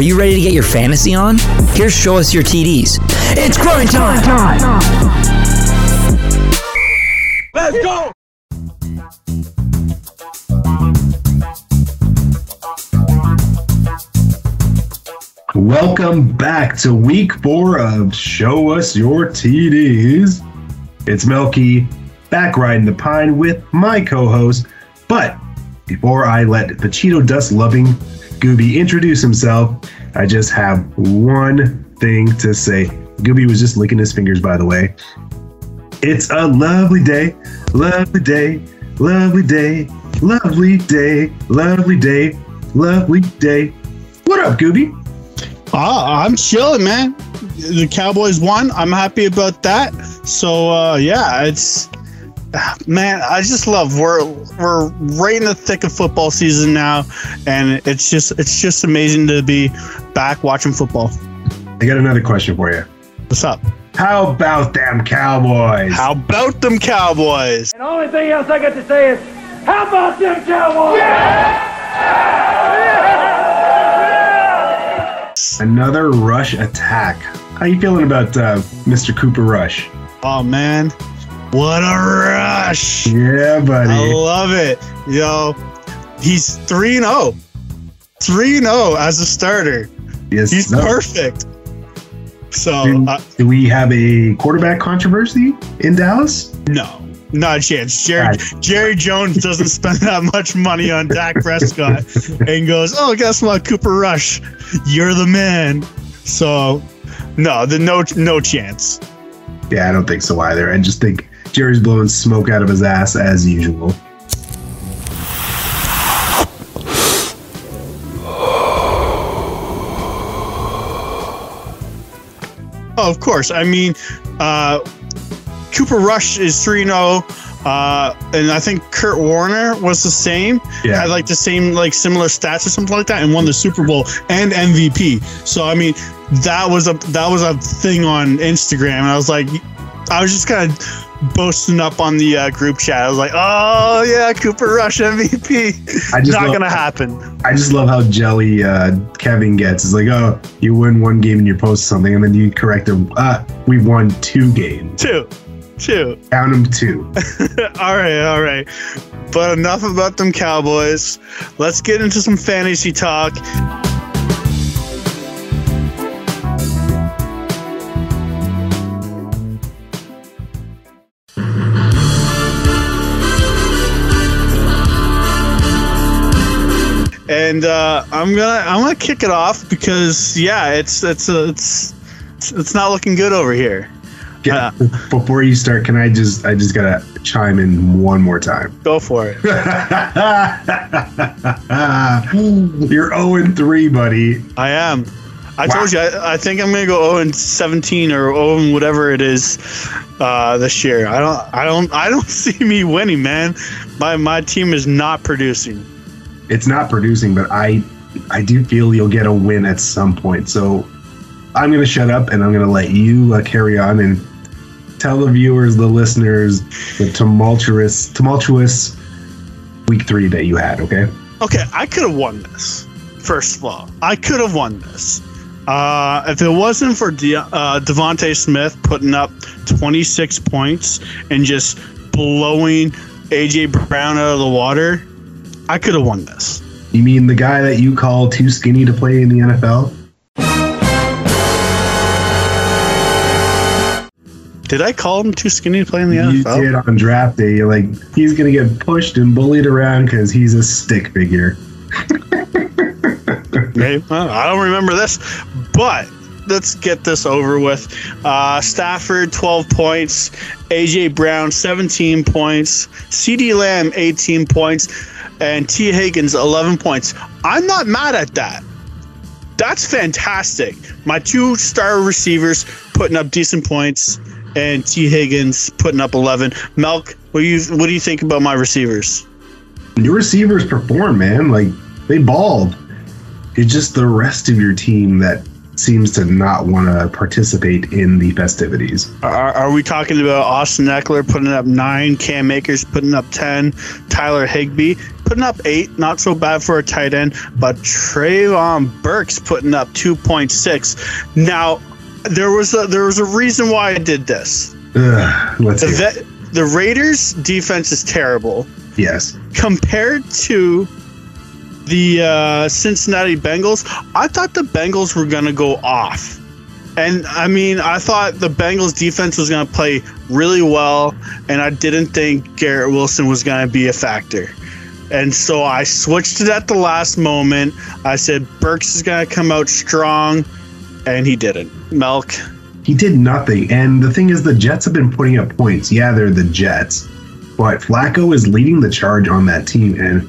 Are you ready to get your fantasy on? Here's Show Us Your TDs. It's grind time! Let's go! Welcome back to week four of Show Us Your TDs. It's Melky back riding the pine with my co host. But before I let the Cheeto dust loving Gooby introduce himself, I just have one thing to say. Gooby was just licking his fingers, by the way. It's a lovely day, lovely day, lovely day, lovely day, lovely day, lovely day. What up, Gooby? Uh, I'm chilling, man. The Cowboys won. I'm happy about that. So uh, yeah, it's man. I just love we're we're right in the thick of football season now, and it's just it's just amazing to be back watching football. I got another question for you. What's up? How about them Cowboys? How about them Cowboys? And the only thing else I got to say is, how about them Cowboys? Another rush attack. How you feeling about uh, Mr. Cooper Rush? Oh man, what a rush! Yeah, buddy. I love it. Yo, he's 3 0. 3 0 as a starter. yes, He's no. perfect. So, Do, uh, do we have a quarterback controversy in Dallas? no, not a chance. Jerry, Jerry Jones doesn't spend that much money on Dak Prescott and goes, Oh, guess what? Cooper Rush, you're the man. So, no, the no, no chance. Yeah, I don't think so either. I just think Jerry's blowing smoke out of his ass as usual. Oh, of course. I mean, uh, Cooper Rush is 3 0. Uh, and I think Kurt Warner was the same. Yeah. Had like the same, like similar stats or something like that, and won the Super Bowl and MVP. So I mean, that was a that was a thing on Instagram, and I was like, I was just kind of boasting up on the uh, group chat. I was like, oh yeah, Cooper Rush MVP. I just Not love- gonna happen. I just love how jelly uh, Kevin gets. It's like, oh, you win one game and you post something, and then you correct him. Uh, we won two games. Two, two. Count them two. all right, all right. But enough about them Cowboys. Let's get into some fantasy talk. And uh, I'm gonna I'm gonna kick it off because yeah, it's it's it's it's not looking good over here. Yeah. Before you start, can I just I just gotta chime in one more time. Go for it. You're 0 3, buddy. I am. I Wow. told you. I, I think I'm gonna go 0 and 17 or 0 and whatever it is uh, this year. I don't. I don't. I don't see me winning, man. My my team is not producing. It's not producing, but I I do feel you'll get a win at some point. So I'm gonna shut up and I'm gonna let you uh, carry on and tell the viewers, the listeners, the tumultuous tumultuous week three that you had. Okay. Okay, I could have won this. First of all, I could have won this. Uh, if it wasn't for De- uh, DeVonta Smith putting up 26 points and just blowing AJ Brown out of the water, I could have won this. You mean the guy that you call too skinny to play in the NFL? Did I call him too skinny to play in the You NFL? did on draft day. You're like, he's gonna get pushed and bullied around because he's a stick figure. Maybe. Well, I don't remember this, but let's get this over with. Uh, Stafford, 12 points. AJ Brown, 17 points. CeeDee Lamb, 18 points. And T. Higgins, 11 points. I'm not mad at that. That's fantastic. My two star receivers putting up decent points, and T. Higgins putting up 11. Melk, what do you what do you think about my receivers? Your receivers perform, man. Like they balled. It's just the rest of your team that seems to not want to participate in the festivities. Are, are we talking about Austin Ekeler putting up nine, Cam Akers putting up 10, Tyler Higbee putting up eight, not so bad for a tight end, but Treylon Burks putting up 2.6. Now, there was a, there was a reason why I did this. Ugh, let's The, hear vet, the Raiders' defense is terrible. Yes. compared to the uh, Cincinnati Bengals, I thought the Bengals were going to go off. And I mean, I thought the Bengals defense was going to play really well, and I didn't think Garrett Wilson was going to be a factor. And so I switched it at the last moment. I said Burks is going to come out strong, and he didn't. Milk. He did nothing. And the thing is, the Jets have been putting up points. Yeah, they're the Jets, but Flacco is leading the charge on that team, and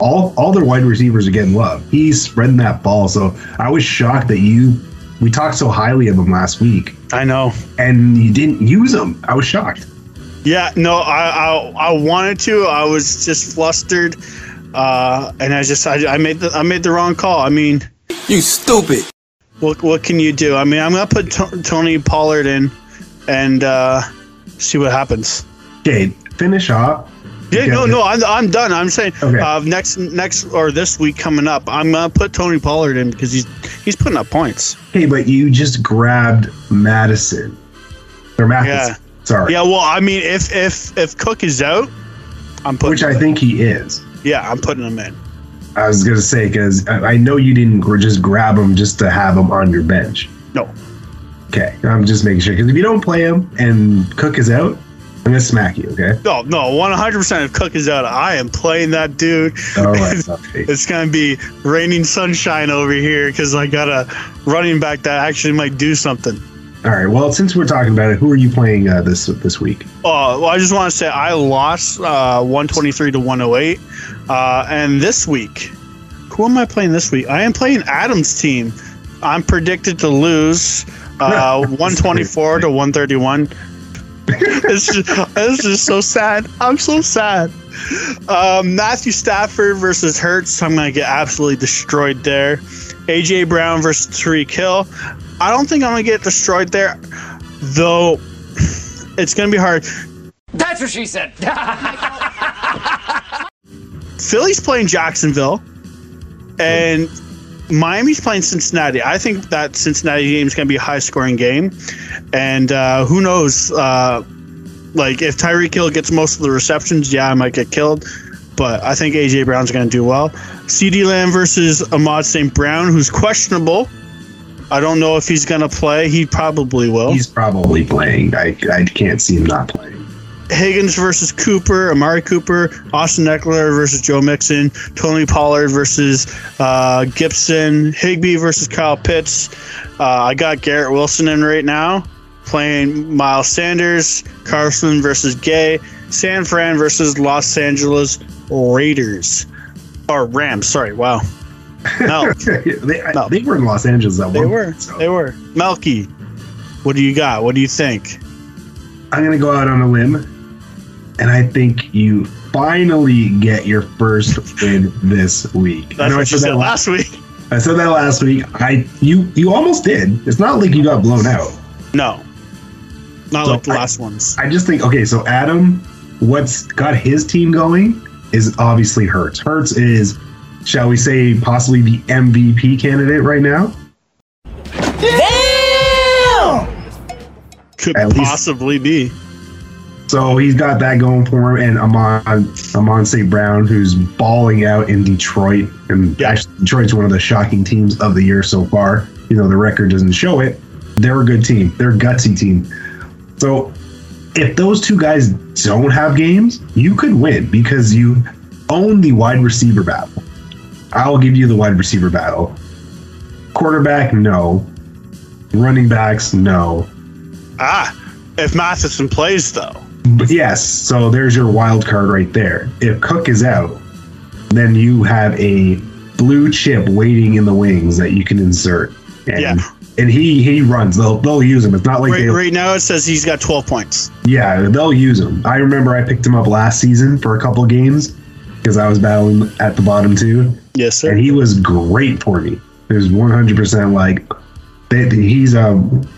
all all their wide receivers are getting love. He's spreading that ball. So I was shocked that you we talked so highly of him last week, I know. and you didn't use him. I was shocked. Yeah, no, I, I I wanted to. I was just flustered, uh, and I just I, I made the I made the wrong call. I mean, You stupid. what what can you do? I mean, I'm gonna put T- Tony Pollard in, and uh, see what happens. Okay, finish off. Yeah, no, no, I'm, I'm done. I'm saying Okay. uh, next next or this week coming up, I'm gonna put Tony Pollard in because he's he's putting up points. Hey, but you just grabbed Madison or Mattison. Yeah. Sorry. Yeah, well, I mean, if if if Cook is out, I'm putting. Which I think he is. yeah, I'm putting him in. I was gonna say because I I know you didn't just grab him just to have him on your bench. No, Okay, I'm just making sure because if you don't play him and Cook is out, I'm gonna smack you. Okay. no, no, 100. percent If Cook is out, I am playing that dude. All right. It's gonna be raining sunshine over here because I got a running back that actually might do something. All right. Well, since we're talking about it, who are you playing uh, this this week? Oh, well, I just want to say I lost uh, 123 to 108, uh, and this week, who am I playing this week? I am playing Adam's team. I'm predicted to lose uh, 124 to 131. it's just, it's just so sad. I'm so sad. Um, Matthew Stafford versus Hurts. I'm gonna get absolutely destroyed there. AJ Brown versus Tyreek Hill. I don't think I'm gonna get destroyed there, though. It's gonna be hard. That's what she said. Philly's playing Jacksonville, and Miami's playing Cincinnati. I think that Cincinnati game is going to be a high scoring game, and uh, who knows? Uh, like if Tyreek Hill gets most of the receptions, yeah, I might get killed. But I think AJ Brown's going to do well. CeeDee Lamb versus Ahmad St. Brown, who's questionable. I don't know if he's going to play. He probably will. He's probably playing. I I can't see him not playing. Higgins versus Cooper, Amari Cooper, Austin Ekeler versus Joe Mixon, Tony Pollard versus uh, Gibson, Higbee versus Kyle Pitts. Uh, I got Garrett Wilson in right now, playing Miles Sanders, Carson versus Gay, San Fran versus Los Angeles Raiders. Or Rams, sorry, wow. No, they, I- No. they were in Los Angeles at they one were. so They were. Melky, what do you got? What do you think? I'm gonna go out on a limb, and I think you finally get your first win this week. I That's know I what you said that last week. I said that last week. I you you almost did. It's not like you got blown out. No. Not So like the I- last ones. I just think okay. So Adam, what's got his team going is obviously Hurts. Hurts is, shall we say, possibly the MVP candidate right now. Could At least- possibly be. So he's got that going for him, and Amon Amon St. Brown, who's balling out in Detroit, and Yeah. actually Detroit's one of the shocking teams of the year so far. You know the record doesn't show it. They're a good team. They're a gutsy team. So if those two guys don't have games, you could win because you own the wide receiver battle. I'll give you the wide receiver battle. Quarterback, no. Running backs, no. Ah, if Mattison plays though. But yes, so there's your wild card right there. If Cook is out, then you have a blue chip waiting in the wings that you can insert. And, Yeah. And he he runs. They'll they'll use him. It's not like Right, right now it says he's got 12 points. yeah they'll use him. I remember I picked him up last season for a couple games because I was battling at the bottom too, Yes, sir. and he was great for me. It was 100 percent like They, he's a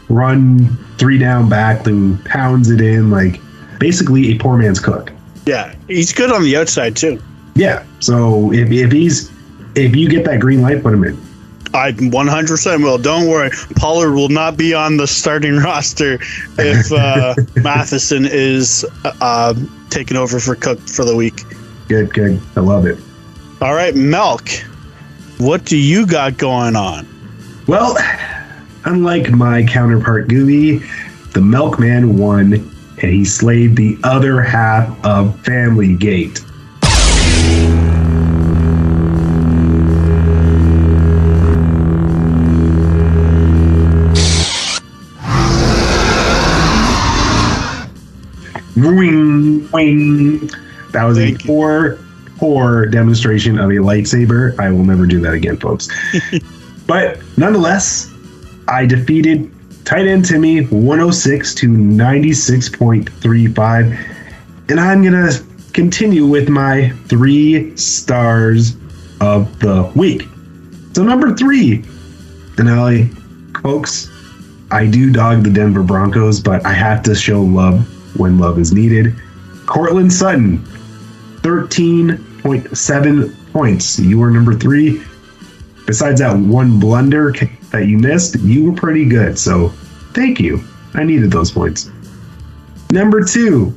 run three down back who pounds it in like basically a poor man's cook. Yeah, he's good on the outside too. Yeah. So if, if he's if you get that green light, put him in. I 100% will. Don't worry. Pollard will not be on the starting roster if uh, Mattison is uh, taking over for Cook for the week. Good, good. I love it. All right, Milk. What do you got going on? Well, unlike my counterpart Gooby, the Milkman won and he slayed the other half of Family Gate. Wing, wing. That was Thank a poor, poor demonstration of a lightsaber. I will never do that again, folks. but nonetheless, I defeated tight end Timmy 106 to 96.35. And I'm going to continue with my three stars of the week. So, number three, Denali, folks, I do dog the Denver Broncos, but I have to show love when love is needed. Courtland Sutton, 13.7 points. You were number three. Besides that one blunder that you missed, you were pretty good. So thank you. I needed those points. Number two,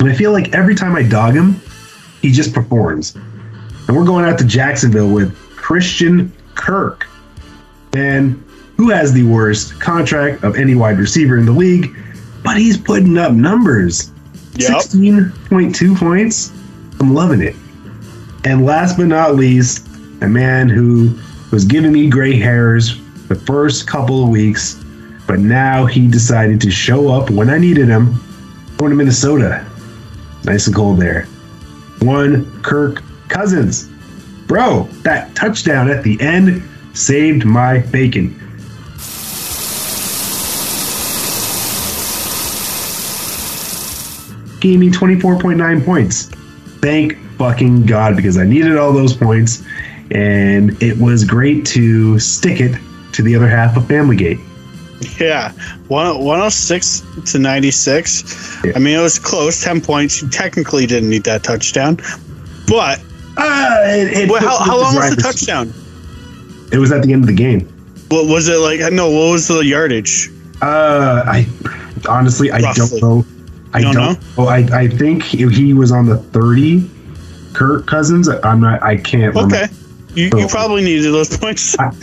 and I feel like every time I dog him, he just performs. And we're going out to Jacksonville with Christian Kirk. And who has the worst contract of any wide receiver in the league? But he's putting up numbers. Yep. 16.2 points. I'm loving it. And last but not least, a man who was giving me gray hairs the first couple of weeks, but now he decided to show up when I needed him. Going to Minnesota. Nice and cold there. One Kirk Cousins. Bro, that touchdown at the end saved my bacon. Gave me 24.9 points. Thank fucking God because I needed all those points and it was great to stick it to the other half of Family Gate. Yeah, one, 106 to 96. Yeah. I mean, it was close, 10 points. You technically didn't need that touchdown. But Ah, it, it well, how, how long was the touchdown? It was at the end of the game. What was it like? No, what was the yardage? Uh, I honestly I Roughly. don't know. I don't, don't know. I I think he was on the thirty. Kirk Cousins. I'm not. I can't. remember. Okay. You, you probably needed those points. I-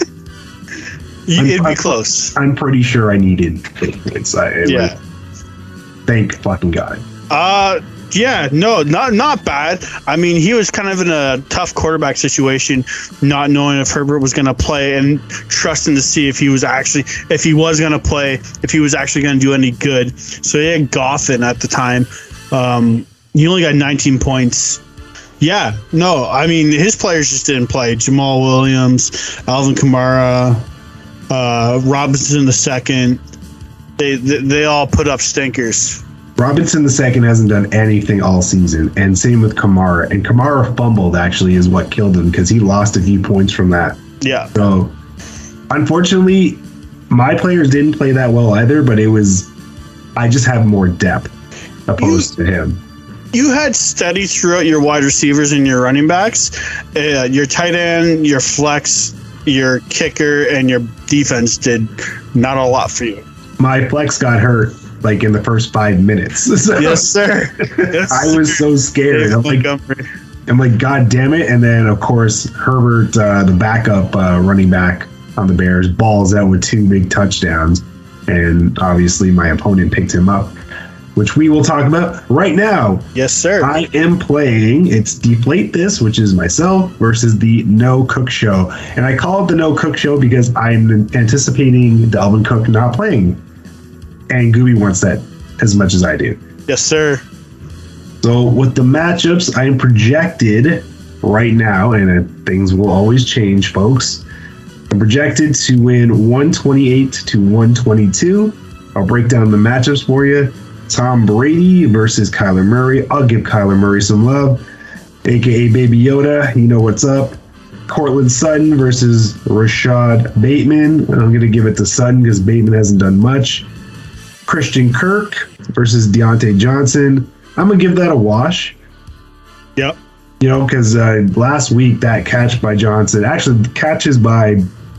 You- I'm- It'd be I'm- close. I'm pretty sure I needed points. I, Yeah. was- thank fucking God. Uh, yeah, no, not not bad. I mean, he was kind of in a tough quarterback situation, not knowing if Herbert was going to play and trusting to see if he was actually if he was going to play, if he was actually going to do any good. So he had Goffin at the time. Um, he only got 19 points. Yeah, no, I mean his players just didn't play. Jamaal Williams, Alvin Kamara, uh, Robinson the second. They, they they all put up stinkers. Robinson the second hasn't done anything all season, and same with Kamara. And Kamara fumbled actually is what killed him because he lost a few points from that. Yeah. So, unfortunately, my players didn't play that well either. But it was, I just have more depth opposed to him. you had steady throughout your wide receivers and your running backs, uh, your tight end, your flex, your kicker, and your defense did not a lot for you. My flex got hurt like in the first five minutes. So Yes, sir. Yes, I was so scared. I'm like, Montgomery. I'm like, God damn it! And then of course Herbert, uh, the backup uh, running back on the Bears, balls out with two big touchdowns, and obviously my opponent picked him up, which we will talk about right now. Yes, sir. I am playing. It's Deflate This, which is myself versus the No Cook Show, and I call it the No Cook Show because I'm anticipating Dalvin Cook not playing, and Gooby wants that as much as I do. yes, sir. So with the matchups, I am projected right now, and uh, things will always change, folks. I'm projected to win 128 to 122. I'll break down the matchups for you. Tom Brady versus Kyler Murray. I'll give Kyler Murray some love, aka Baby Yoda. You know what's up. Courtland Sutton versus Rashod Bateman. I'm going to give it to Sutton because Bateman hasn't done much. Christian Kirk versus Diontae Johnson. I'm going to give that a wash. Yep. You know, because uh, last week that catch by Johnson, actually catches by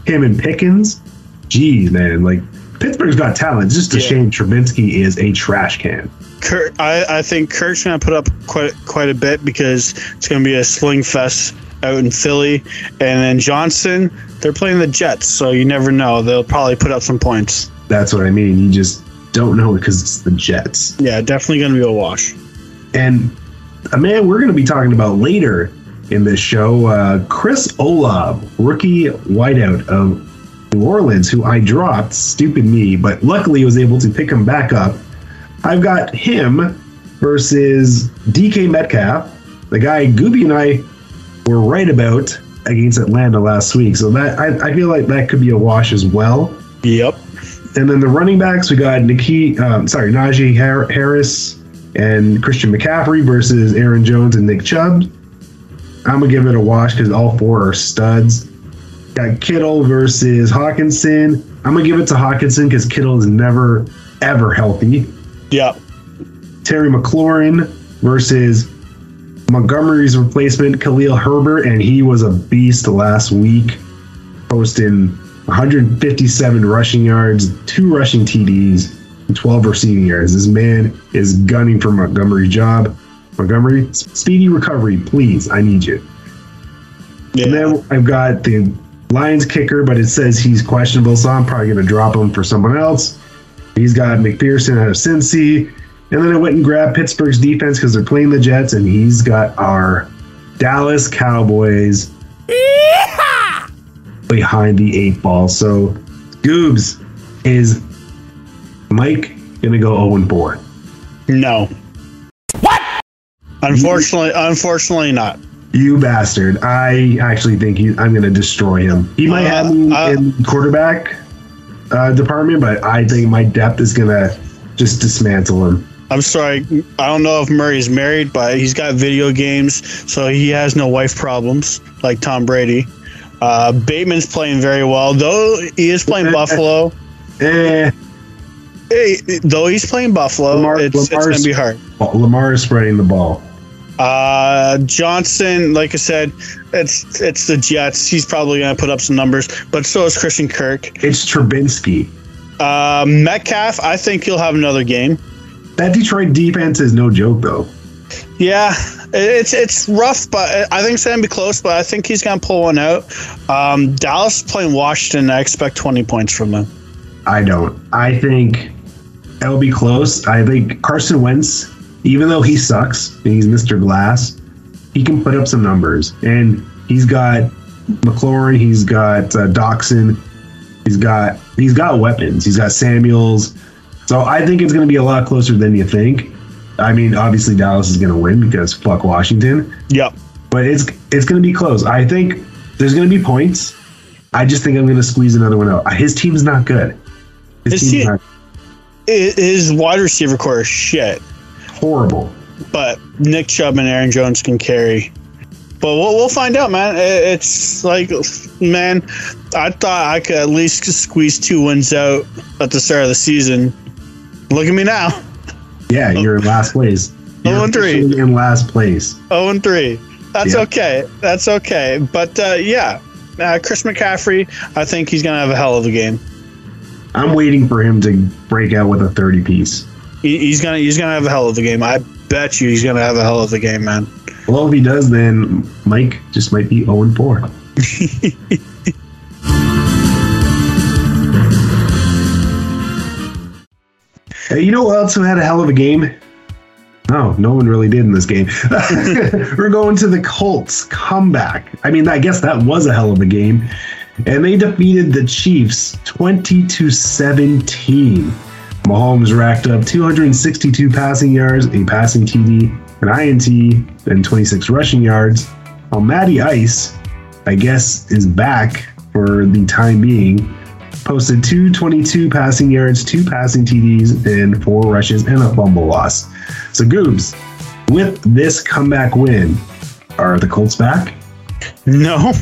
him and Pickens. Geez, man, like Pittsburgh's got talent. It's just a Yeah. shame Trubinsky is a trash can. Kurt, I, I think Kirk's to put up quite quite a bit because it's going to be a sling fest out in Philly, and then Johnson. They're playing the Jets, so you never know. They'll probably put up some points. That's what I mean. You just don't know because it's the Jets. Yeah, definitely going to be a wash. And a man we're going to be talking about later in this show, uh, Chris Olave, rookie wideout of New Orleans, who I dropped, stupid me, but luckily was able to pick him back up. I've got him versus DK Metcalf, the guy Gooby and I were right about against Atlanta last week. So that I, I feel like that could be a wash as well. Yep. And then the running backs, we got Nikki, um, sorry, Najee Har- Harris and Christian McCaffrey versus Aaron Jones and Nick Chubb. I'm gonna give it a wash because all four are studs. Got Kittle versus Hockenson. I'm gonna give it to Hockenson because Kittle is never ever healthy. Yep. Terry McLaurin versus Montgomery's replacement, Khalil Herbert, and he was a beast last week, posting 157 rushing yards, two rushing TDs, and 12 receiving yards. This man is gunning for Montgomery's job. Montgomery, speedy recovery, please. I need you. Yeah. And then I've got the Lions kicker, but it says he's questionable, so I'm probably going to drop him for someone else. He's got McPherson out of Cincy. And then I went and grabbed Pittsburgh's defense because they're playing the Jets, and he's got our Dallas Cowboys behind the eight ball. So, Goobs, is Mike going to go 0 4? No. What? Unfortunately, unfortunately not. You bastard. I actually think he, I'm going to destroy him. He might have me Uh, uh, in quarterback uh, department, but I think my depth is going to just dismantle him. I'm sorry. I don't know if Murray's married, but he's got video games, so he has no wife problems like Tom Brady. Uh, Bateman's playing very well, though he is playing Buffalo. Eh, Hey, though he's playing Buffalo, Lamar- it's, it's gonna be hard. Lamar is spreading the ball. Uh, Johnson, like I said, it's it's the Jets. He's probably gonna put up some numbers, but so is Christian Kirk. It's Trubinsky. Uh, Metcalf, I think he'll have another game. That Detroit defense is no joke, though. Yeah, it's it's rough, but I think it's gonna be close. But I think he's gonna pull one out. Um, Dallas playing Washington. I expect twenty points from them. I don't. I think it'll be close. I think Carson Wentz, even though he sucks, he's Mr. Glass, he can put up some numbers. And he's got McLaurin, he's got uh, Dotson, he's got he's got weapons. He's got Samuels. So I think it's going to be a lot closer than you think. I mean, obviously Dallas is going to win because fuck Washington, Yep. but it's it's going to be close. I think there's going to be points. I just think I'm going to squeeze another one out. His team's not good. His His team's team- not I- His wide receiver core is shit, horrible. but Nick Chubb and Aaron Jones can carry. But we'll, we'll find out, man. It's like, man, I thought I could at least squeeze two wins out at the start of the season. Look at me now, Yeah, you're in last place. You're Oh and three. in last place. Oh and 3. That's Yeah. okay. That's okay. But uh, yeah, uh, Chris McCaffrey, I think he's going to have a hell of a game. I'm waiting for him to break out with a 30 piece. He, he's gonna he's gonna have a hell of a game. I bet you he's gonna have a hell of a game, man. Well, if he does, then Mike just might be 0 4. Uh, you know who else who had a hell of a game? No, no one really did in this game. We're going to the Colts comeback. I mean, I guess that was a hell of a game. And they defeated the Chiefs 20 to 17. Mahomes racked up 262 passing yards, a passing TD, an INT, and 26 rushing yards. While Matty Ice, I guess, is back for the time being, posted 222 passing yards, two passing TDs, and four rushes and a fumble loss. So, Goobs, with this comeback win, are the Colts back? No,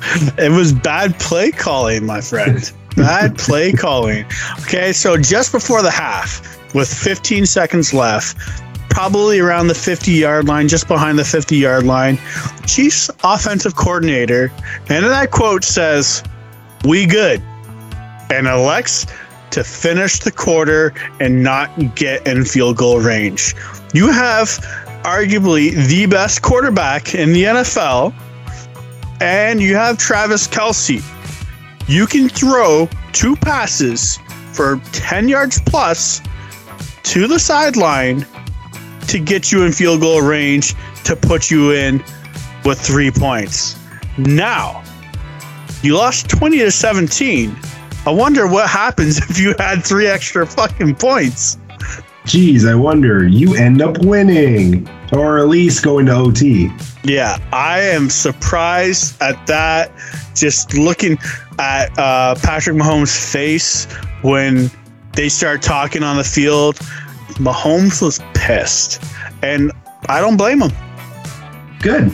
It was bad play calling, my friend. Bad play calling. Okay, so just before the half, with 15 seconds left, probably around the 50 yard line, just behind the 50 yard line, Chiefs offensive coordinator, and that quote says, We good, and elects to finish the quarter and not get in field goal range. You have arguably the best quarterback in the NFL, and you have Travis Kelce. You can throw two passes for 10 yards plus to the sideline to get you in field goal range to put you in with three points. Now, you lost 20 to 17. I wonder what happens if you had three extra fucking points. Geez, I wonder. You end up winning, or at least going to OT. Yeah, I am surprised at that. Just looking at uh, Patrick Mahomes' face when they start talking on the field, Mahomes was pissed. And I don't blame him. Good.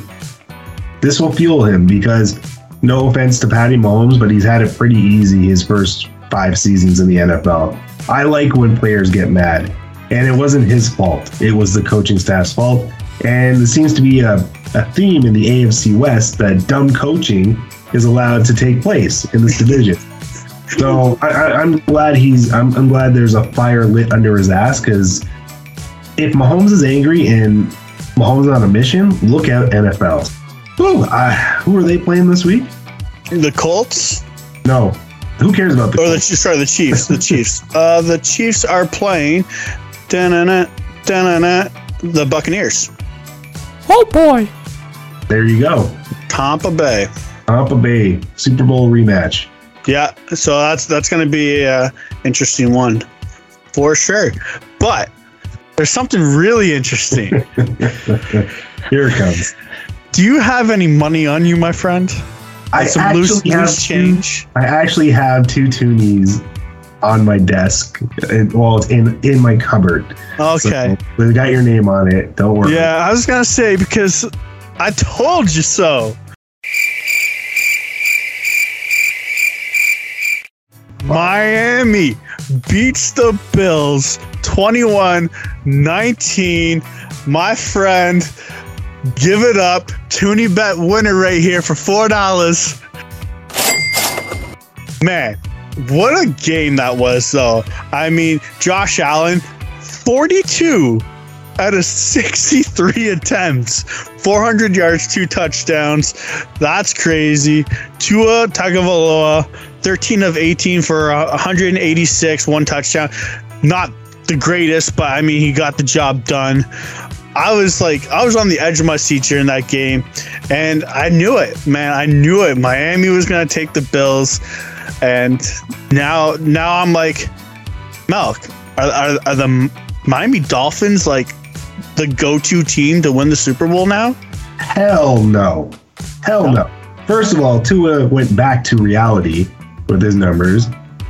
This will fuel him because, no offense to Patty Mahomes, but he's had it pretty easy his first five seasons in the NFL. I like when players get mad, and it wasn't his fault. It was the coaching staff's fault. And it seems to be a, a theme in the AFC West that dumb coaching is allowed to take place in this division. So I, I, I'm glad he's. I'm, I'm glad there's a fire lit under his ass because if Mahomes is angry and Mahomes is on a mission, look out NFL. Ooh, uh, who are they playing this week? The Colts No, who cares about the? or the sorry, the Chiefs. The Chiefs. Uh, the Chiefs are playing da-na-na, da-na-na, the Buccaneers. Oh boy. there you go, Tampa Bay. Tampa Bay Super Bowl rematch. Yeah, so that's that's going to be a interesting one for sure. But there's something really interesting. Here it comes. Do you have any money on you, my friend? I Some loose, have loose two- change. I actually have two toonies on my desk. And, well, it's in in my cupboard. Okay. So, they got your name on it. Don't worry. Yeah, I was gonna say because I told you so. Miami beats the Bills 21 19. My friend, give it up. Toonie bet winner right here for $4. Man, what a game that was, though. I mean, Josh Allen, 42 out of 63 attempts, 400 yards, two touchdowns. That's crazy. Tua Tagovailoa, 13 of 18 for uh, 186, one touchdown. Not the greatest, but I mean, he got the job done. I was like, I was on the edge of my seat during that game, and I knew it, man. I knew it. Miami was gonna take the Bills, and now, now I'm like, Milk, are, are, are the Miami Dolphins like the go-to team to win the Super Bowl now? Hell no. Hell no. First of all, Tua went back to reality with his numbers.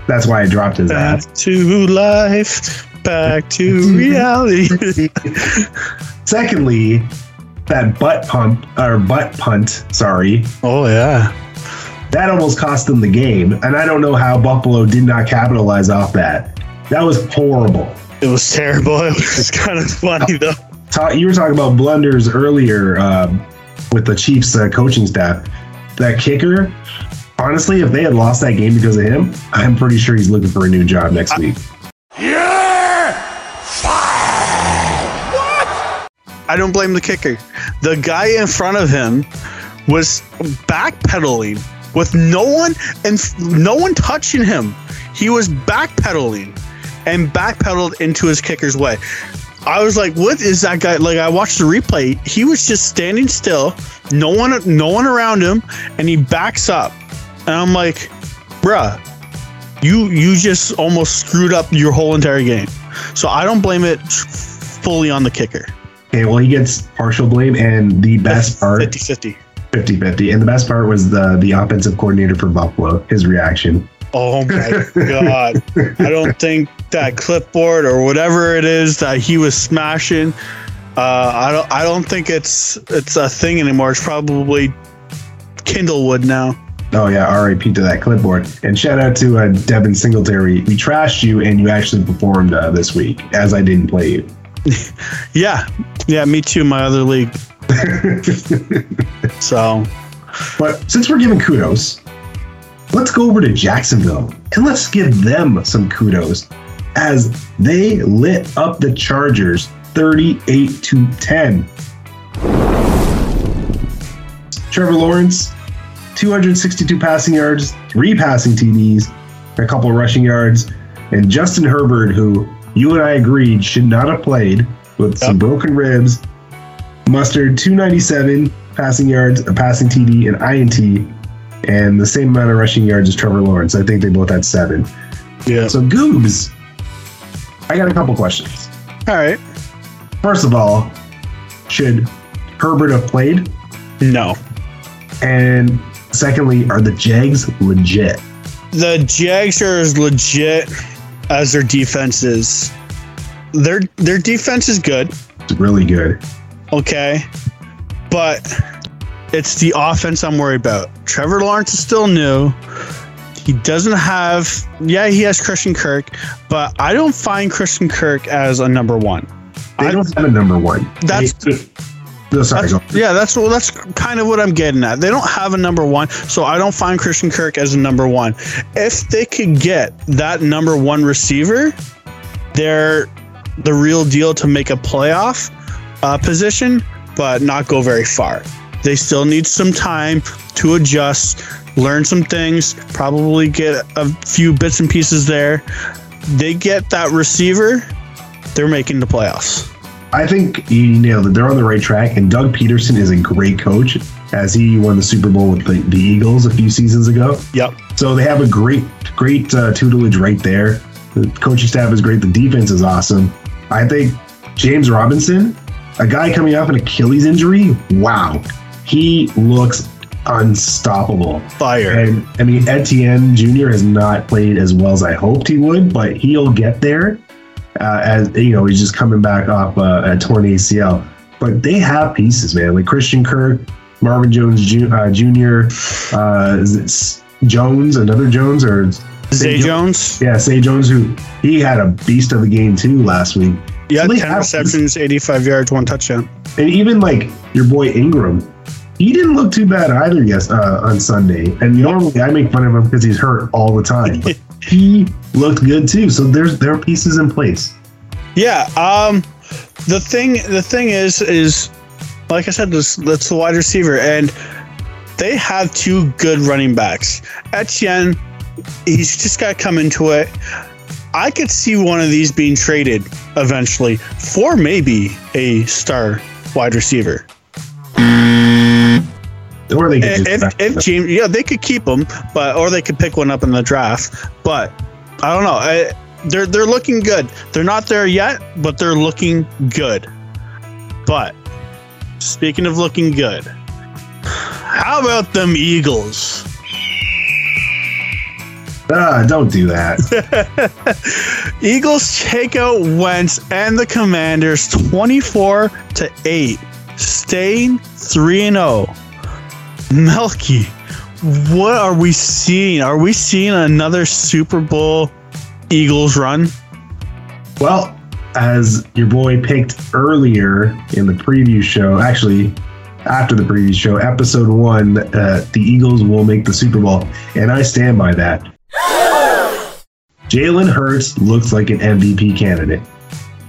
That's why I dropped his ass. Back to life, back to reality. Secondly, that butt pump or butt punt, sorry, oh yeah, that almost cost them the game. And I don't know how Buffalo did not capitalize off that. That was horrible. it was terrible. It was kind of funny though. Ta- You were talking about blunders earlier um, with the Chiefs uh, coaching staff. That kicker, honestly, if they had lost that game because of him, I'm pretty sure he's looking for a new job next week. I don't blame the kicker. The guy in front of him was backpedaling with no one and no one touching him. He was backpedaling and backpedaled into his kicker's way. I was like, "What is that guy?" Like, I watched the replay. He was just standing still, no one, no one around him, and he backs up, and I'm like, "Bruh, you you just almost screwed up your whole entire game." So I don't blame it fully on the kicker. Okay, well, he gets partial blame, and the best part 50 50. 50 50. And the best part was the, the offensive coordinator for Buffalo, his reaction. Oh my god. I don't think that clipboard or whatever it is that he was smashing uh, I don't I don't think it's it's a thing anymore. It's probably Kindlewood now. Oh yeah, RIP to that clipboard. And shout out to uh, Devin Singletary. We trashed you, and you actually performed uh, this week, as I didn't play you. Yeah, yeah, me too. My other league. so But since we're giving kudos, let's go over to Jacksonville and let's give them some kudos as they lit up the Chargers 38 to 10. Trevor Lawrence, 262 passing yards, three passing TDs, a couple rushing yards, and Justin Herbert, who you and I agreed should not have played with some broken ribs, Mustard 297 passing yards, a passing TD, and INT, and the same amount of rushing yards as Trevor Lawrence. I think they both had seven. yeah. So Goobs, I got a couple questions. All right. First of all, should Herbert have played? No. And secondly, are the Jags legit? The Jags are legit as their defense is. Their their defense is good, It's really good. okay, but it's the offense I'm worried about. Trevor Lawrence is still new. He doesn't have, yeah, he has Christian Kirk, but I don't find Christian Kirk as a number one. They I- don't have a number one. That's- They- no, sorry. That's, yeah, that's well, that's kind of what I'm getting at. They don't have a number one, so I don't find Christian Kirk as a number one. If they could get that number one receiver, they're the real deal to make a playoff uh, position, but not go very far. They still need some time to adjust, learn some things, probably get a few bits and pieces there. They get that receiver, they're making the playoffs. I think you nailed it. They're on the right track, and Doug Pederson is a great coach, as he won the Super Bowl with the, the Eagles a few seasons ago. Yep. So they have a great, great uh, tutelage right there. The coaching staff is great. The defense is awesome. I think James Robinson, a guy coming off an Achilles injury, wow, he looks unstoppable. Fire. And I mean, Etienne Jr. has not played as well as I hoped he would, but he'll get there. Uh, as you know, he's just coming back off uh, a torn ACL. But they have pieces, man. Like Christian Kirk, Marvin Jones Ju- uh, Jr., uh, Jones, another Jones, or Zay Jones. yeah, Zay Jones, who he had a beast of a game too last week. Yeah, So they 10 have- receptions, 85 yards, one touchdown. And even like your boy Ingram, he didn't look too bad either. Yes, uh, on Sunday. And normally I make fun of him because he's hurt all the time, he looked good too. So there's there are pieces in place. Yeah. Um, the thing, the thing is, is like I said, this that's the wide receiver, and they have two good running backs. Etienne, he's just got to come into it. I could see one of these being traded eventually for maybe a star wide receiver. Or they could If, if James, yeah, they could keep him, but or they could pick one up in the draft. But I don't know. I, they're they're looking good. They're not there yet, but they're looking good. But speaking of looking good, how about them Eagles? ah, don't do that. Eagles take out Wentz and the Commanders 24 to 8, staying 3 and 0. Melky, what are we seeing? Are we seeing another Super Bowl Eagles run? well, as your boy picked earlier in the preview show, actually after the preview show, episode one, uh, the Eagles will make the Super Bowl, and I stand by that. Jalen Hurts looks like an MVP candidate.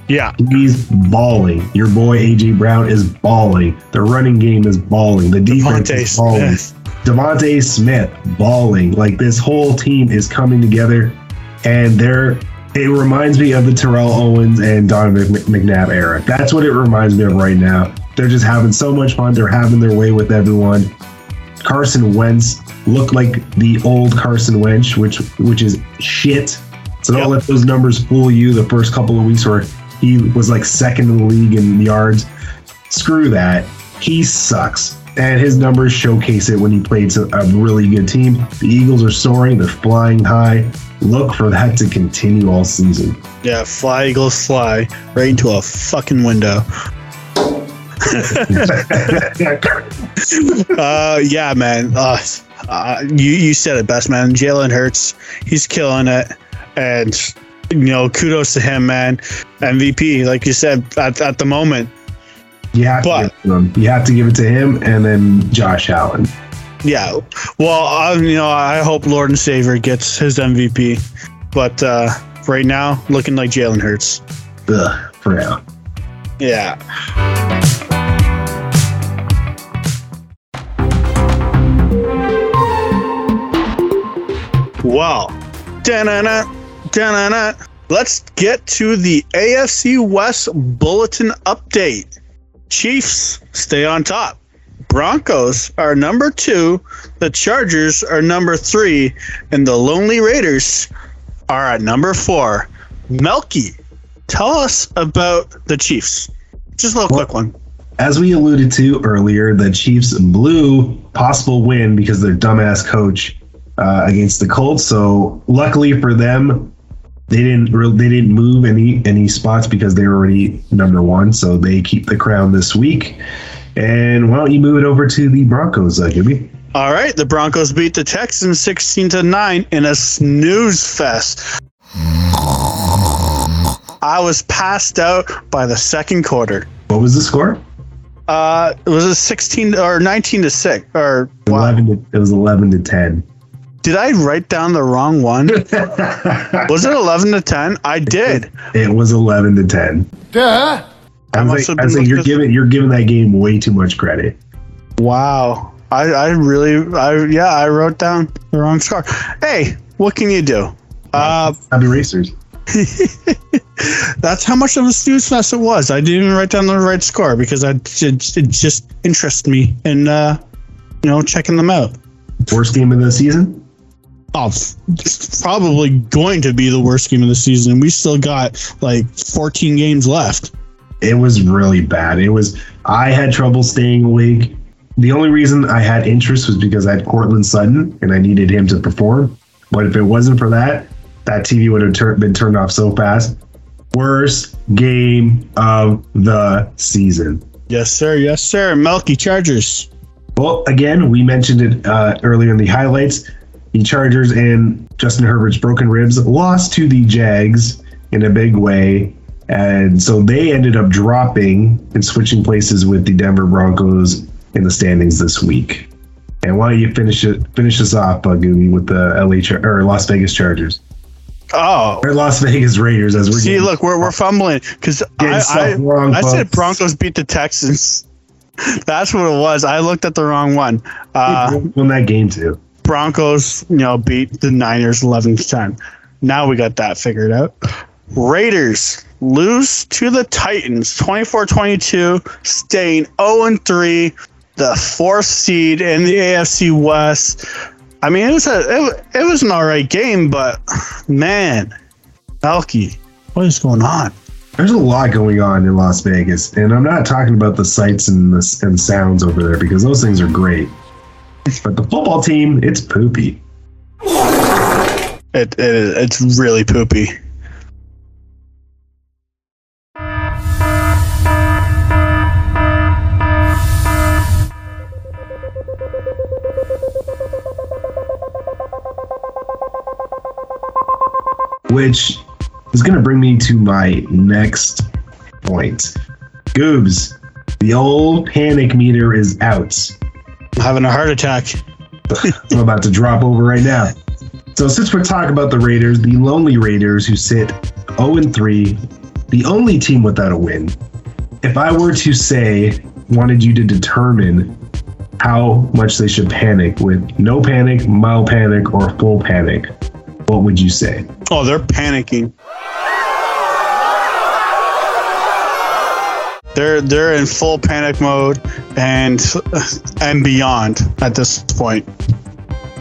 Yeah. He's balling. Your boy AJ Brown is balling. The running game is balling. The defense DeVonta is balling. Smith. DeVonta Smith balling. Like this whole team is coming together, and they're. It reminds me of the Terrell Owens and Donovan McNabb era. That's what it reminds me of right now. They're just having so much fun. They're having their way with everyone. Carson Wentz looked like the old Carson Wentz, which which is shit. So don't Yep. let those numbers fool you. The first couple of weeks where he was like second in the league in yards, screw that. He sucks, and his numbers showcase it when he played a a really good team. The Eagles are soaring; they're flying high. Look for that to continue all season. Yeah, fly Eagles fly right into a fucking window. Uh, yeah, man. Uh, uh, you you said it best, man. Jalen Hurts, he's killing it, and you know, kudos to him, man. MVP, like you said, at, at the moment. You have, But- to give it to him. you have to give it to him and then Josh Allen. Yeah. Well, I, you know, I hope Lord and Savior gets his MVP, but uh, right now, looking like Jalen Hurts. Ugh, for now. Yeah. Well, da-na-na, da-na-na. let's get to the AFC West Bulletin update. Chiefs stay on top. Broncos are number two. The Chargers are number three. And the Lonely Raiders are at number four. Melky, tell us about the Chiefs. Just a little quick one. As we alluded to earlier, the Chiefs blew possible win because their dumbass coach uh, against the Colts. So luckily for them, they didn't re- they didn't move any any spots because they were already number one. So they keep the crown this week. And why don't you move it over to the Broncos, uh, Gibby? All right, the Broncos beat the Texans 16 to 9 in a snooze fest. I was passed out by the second quarter. What was the score? Uh, it was a 16 or 19 to 6 or wow. Eleven. To, it was eleven to ten. Did I write down the wrong one? was it 11 to 10? I did. It was eleven to ten. Duh. I must was have like, I was been like you're giving you're giving that game way too much credit. Wow. I, I really I yeah, I wrote down the wrong score. Hey, what can you do? Uh Happy racers. That's how much of a snooze fest it was. I didn't even write down the right score because I it, it just interests me in uh, you know checking them out. Worst game of the season. Oh, it's probably going to be the worst game of the season. We still got like 14 games left. It was really bad. It was. I had trouble staying awake. The only reason I had interest was because I had Courtland Sutton and I needed him to perform. But if it wasn't for that, that TV would have been turned off so fast. Worst game of the season. Yes, sir. Yes, sir. Melky Chargers. Well, again, we mentioned it uh, earlier in the highlights. The Chargers and Justin Herbert's broken ribs lost to the Jags in a big way. And so they ended up dropping and switching places with the Denver Broncos in the standings this week. And why don't you finish it finish us off, Gooby, with the LA Char- or Las Vegas Chargers Oh, or Las Vegas Raiders as we're see, getting- look, we're, we're fumbling because I, I, wrong, I said. Broncos beat the Texans. That's what it was. I looked at the wrong one. Uh, won that game too. Broncos, you know, beat the Niners 11 to 10. Now we got that figured out. Raiders lose to the Titans 24 22, staying 0 3, the fourth seed in the AFC West. I mean, it was a it, it was an all right game, but man, Elky, what is going on? There's a lot going on in Las Vegas, and I'm not talking about the sights and the and sounds over there because those things are great. But the football team, it's poopy. It, it it's really poopy. Which is going to bring me to my next point. Goobs, the old panic meter is out. I'm having a heart attack. I'm about to drop over right now. So since we're talking about the Raiders, the lonely Raiders who sit 0 and 3, the only team without a win. If I were to say, wanted you to determine how much they should panic with no panic, mild panic, or full panic, what would you say? Oh, they're panicking. They're they're in full panic mode and and beyond at this point.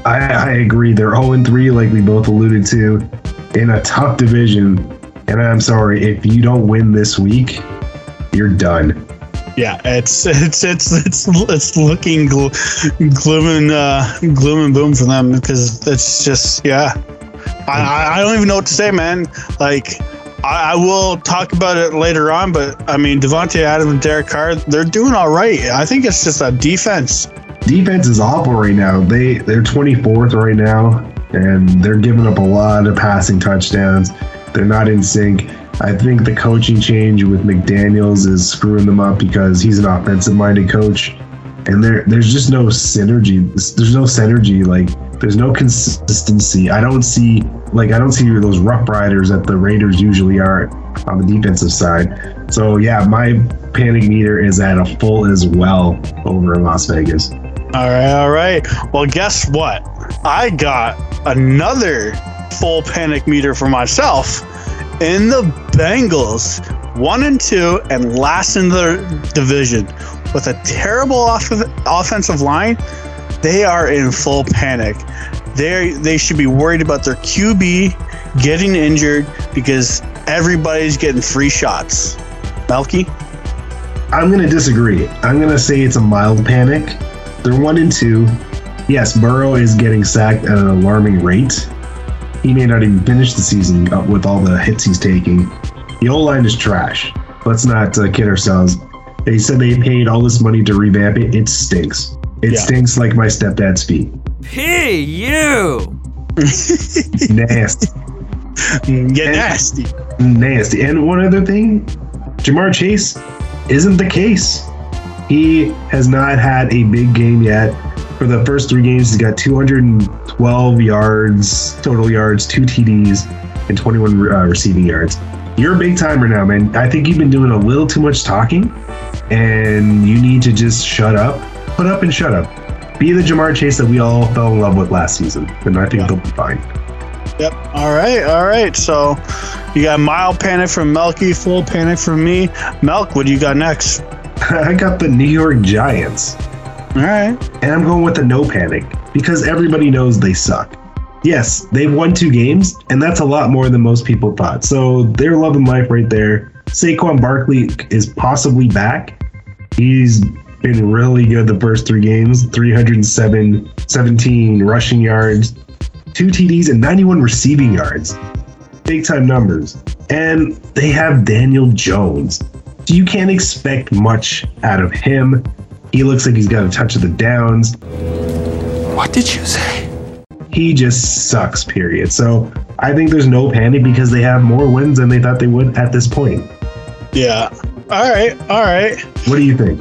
I, I agree. They're 0 and 3, like we both alluded to, in a tough division. And I'm sorry, if you don't win this week, you're done. Yeah, it's it's it's it's it's looking gl- gloom and uh, gloom and boom for them because it's just yeah. I I don't even know what to say, man. Like I, I will talk about it later on, but I mean Davante Adams and Derek Carr, they're doing all right. I think it's just a defense. defense is awful right now. They they're 24th right now, and they're giving up a lot of passing touchdowns. They're not in sync. I think the coaching change with McDaniels is screwing them up because he's an offensive-minded coach, and there there's just no synergy. There's no synergy. Like there's no consistency. I don't see like I don't see those rough riders that the Raiders usually are on the defensive side. So yeah, my panic meter is at a full as well over in Las Vegas. All right, all right. Well, guess what? I got another full panic meter for myself in the Bengals, one and two, and last in the division with a terrible off- offensive line. They are in full panic. They they should be worried about their QB getting injured because everybody's getting free shots. Melky, I'm going to disagree. I'm going to say it's a mild panic. They're one and two. Yes, Burrow is getting sacked at an alarming rate. He may not even finish the season with all the hits he's taking. The O line is trash. Let's not uh, kid ourselves. They said they paid all this money to revamp it. It stinks. It Yeah. stinks like my stepdad's feet. Hey, you! Nasty. get nasty. nasty. And one other thing, Ja'Marr Chase isn't the case. He has not had a big game yet. For the first three games, he's got 212 yards, total yards, two TDs, and 21 uh, receiving yards. You're a big timer now, man. I think you've been doing a little too much talking, and you need to just shut up, put up, and shut up. Be the Ja'Marr Chase that we all fell in love with last season, and I think Yeah. they'll be fine. Yep. All right. All right. So you got mild panic from Melky, full panic from me. Melk, what do you got next? I got the New York Giants. All right. And I'm going with the no panic because everybody knows they suck. Yes, they've won two games, and that's a lot more than most people thought. So they're loving life right there. Saquon Barkley is possibly back. He's been really good the first three games 307, 17 rushing yards, two TDs, and 91 receiving yards. Big time numbers. And they have Daniel Jones. So you can't expect much out of him. He looks like he's got a touch of the downs. What did you say? He just sucks, period. So I think there's no panic because they have more wins than they thought they would at this point. Yeah. All right. All right. What do you think?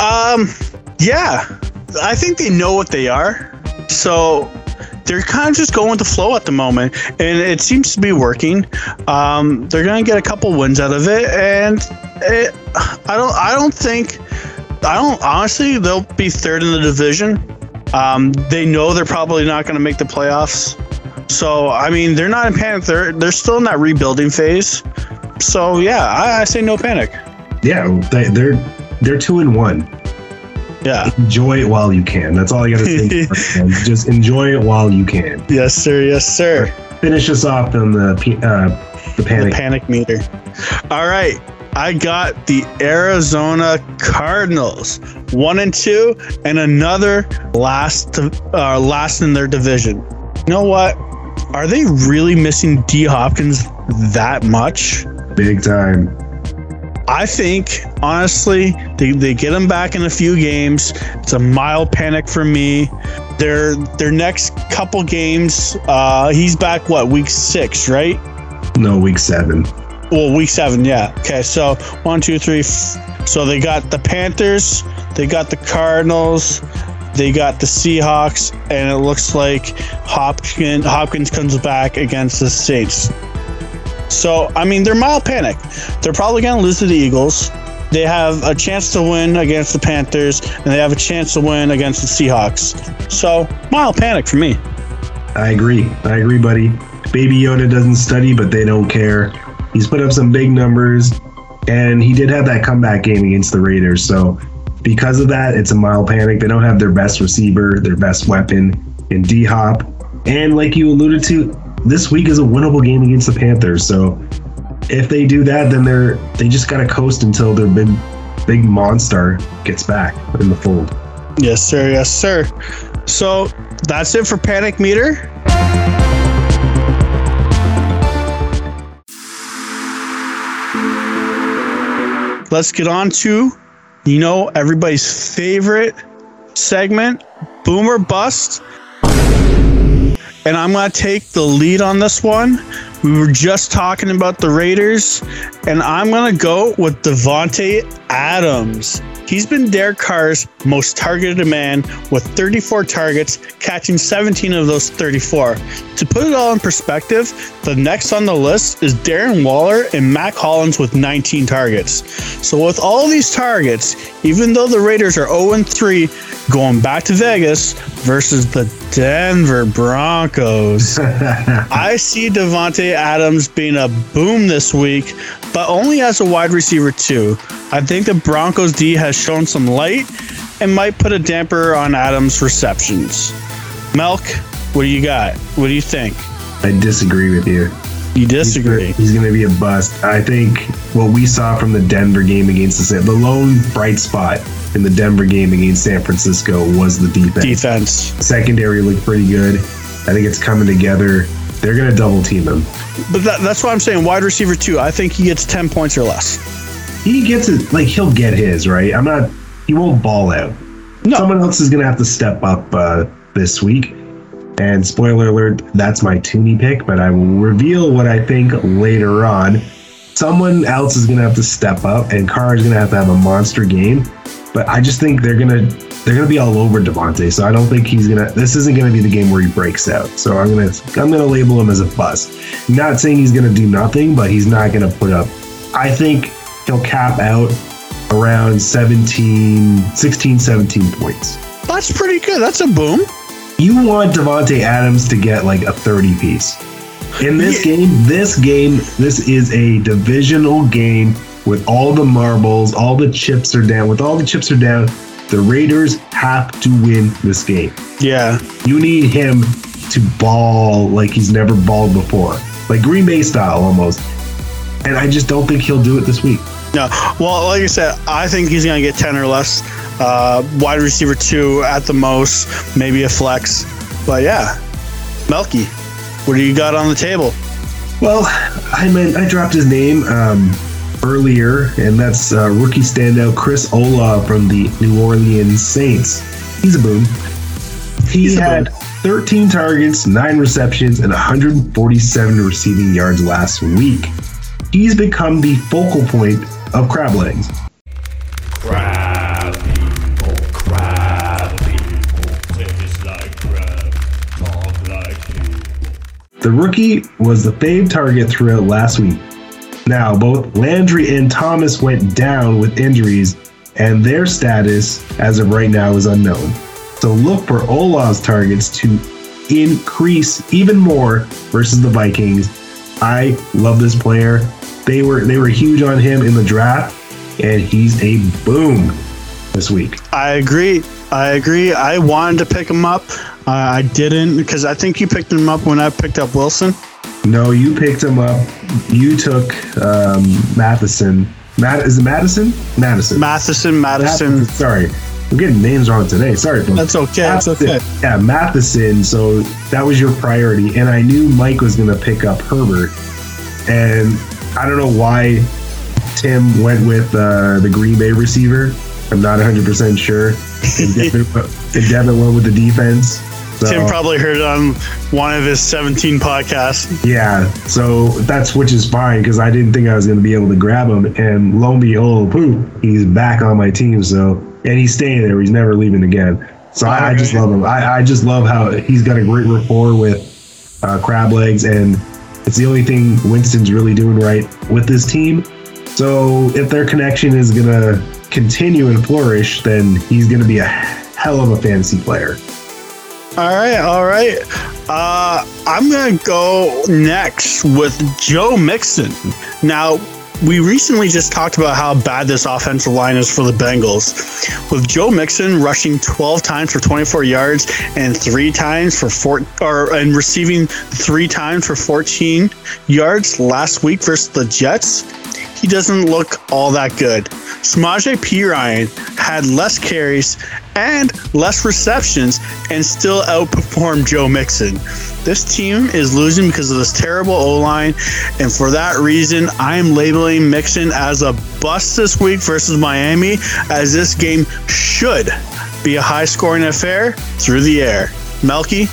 Um. Yeah. I think they know what they are. So they're kind of just going with the flow at the moment, and it seems to be working. Um, they're gonna get a couple wins out of it, and it, I don't. I don't think. I don't honestly. They'll be third in the division. Um, they know they're probably not going to make the playoffs. So I mean, they're not in panic. They're they're still in that rebuilding phase. So yeah, I, I say no panic. Yeah, they, they're they're two and one. Yeah. Enjoy it while you can. That's all I gotta say. Just enjoy it while you can. Yes, sir. Yes, sir. Finish us off on the uh, the The panic. panic meter. All right. I got the Arizona Cardinals, one and two, and another last, uh, last in their division. You know what? Are they really missing D Hopkins that much? Big time. I think honestly, they, they get him back in a few games. It's a mild panic for me. Their their next couple games, uh, he's back what week six, right? No, week seven. Well, week seven, yeah. Okay, so one, two, three. F- so they got the Panthers, they got the Cardinals, they got the Seahawks, and it looks like Hopkins Hopkins comes back against the Saints. So I mean, they're mild panic. They're probably going to lose to the Eagles. They have a chance to win against the Panthers, and they have a chance to win against the Seahawks. So mild panic for me. I agree. I agree, buddy. Baby Yoda doesn't study, but they don't care. He's put up some big numbers, and he did have that comeback game against the Raiders. So, because of that, it's a mild panic. They don't have their best receiver, their best weapon in D Hop. And like you alluded to, this week is a winnable game against the Panthers. So, if they do that, then they're they just gotta coast until their big big monster gets back in the fold. Yes, sir. Yes, sir. So that's it for Panic Meter. Let's get on to, you know, everybody's favorite segment, Boomer Bust. And I'm going to take the lead on this one. We were just talking about the Raiders, and I'm going to go with Davante Adams. He's been Derek Carr's most targeted man with 34 targets, catching 17 of those 34. To put it all in perspective, the next on the list is Darren Waller and Mack Hollins with 19 targets. So, with all these targets, even though the Raiders are 0 3 going back to Vegas versus the Denver Broncos, I see Adams being a boom this week, but only as a wide receiver, too. I think the Broncos D has shown some light and might put a damper on Adams' receptions. Melk, what do you got? What do you think? I disagree with you. You disagree? He's going to be a bust. I think what we saw from the Denver game against the San, the lone bright spot in the Denver game against San Francisco was the defense. Defense. Secondary looked pretty good. I think it's coming together. They're going to double team him. But that, that's why I'm saying wide receiver two. I think he gets 10 points or less. He gets it, like, he'll get his, right? I'm not, he won't ball out. No. Someone else is going to have to step up uh, this week. And spoiler alert, that's my Toonie pick, but I will reveal what I think later on. Someone else is going to have to step up, and Carr is going to have to have a monster game. But I just think they're going to they're going to be all over Davante. So I don't think he's going to. This isn't going to be the game where he breaks out. So I'm going to I'm going to label him as a bust. Not saying he's going to do nothing, but he's not going to put up. I think he'll cap out around 17, 16, 17 points. That's pretty good. That's a boom. You want Davante Adams to get like a 30 piece. In this Yeah. game, this game, this is a divisional game with all the marbles, all the chips are down. With all the chips are down, the Raiders have to win this game. Yeah. You need him to ball like he's never balled before, like Green Bay style almost. And I just don't think he'll do it this week. No. Well, like I said, I think he's going to get 10 or less. Uh, wide receiver two at the most, maybe a flex. But yeah, Melky, what do you got on the table? Well, I meant I dropped his name um, earlier, and that's uh, rookie standout Chris Olave from the New Orleans Saints. He's a boom. He He's had boom. 13 targets, nine receptions, and 147 receiving yards last week. He's become the focal point of crab legs. Crab people, crab people. Taste like crab, talk like people. The rookie was the fave target throughout last week. Now, both Landry and Thomas went down with injuries, and their status as of right now is unknown. So look for Olave's targets to increase even more versus the Vikings. I love this player. They were they were huge on him in the draft, and he's a boom this week. I agree. I agree. I wanted to pick him up. Uh, I didn't because I think you picked him up when I picked up Wilson. No, you picked him up. You took um, Matheson. Matt is it Madison? Madison. Matheson, Madison. Matheson. Sorry, we're getting names wrong today. Sorry, folks. That's okay. That's okay. Yeah, Matheson. So that was your priority, and I knew Mike was going to pick up Herbert, and I don't know why Tim went with uh, the Green Bay receiver. I'm not 100 percent sure. And Devin, and Devin went with the defense. So, Tim probably heard it on one of his 17 podcasts. Yeah, so that's which is fine because I didn't think I was going to be able to grab him, and lo and behold, poof, he's back on my team. So and he's staying there; he's never leaving again. So I, I just love him. I, I just love how he's got a great rapport with uh, Crab Legs, and it's the only thing Winston's really doing right with this team. So if their connection is going to continue and flourish, then he's going to be a hell of a fantasy player. All right, all right. Uh, I'm gonna go next with Joe Mixon. Now, we recently just talked about how bad this offensive line is for the Bengals. With Joe Mixon rushing 12 times for 24 yards and three times for four, or and receiving three times for 14 yards last week versus the Jets, he doesn't look all that good. Samaje Perine had less carries and less receptions and still outperformed Joe Mixon. This team is losing because of this terrible O line, and for that reason, I am labeling Mixon as a bust this week versus Miami, as this game should be a high scoring affair through the air. Melky,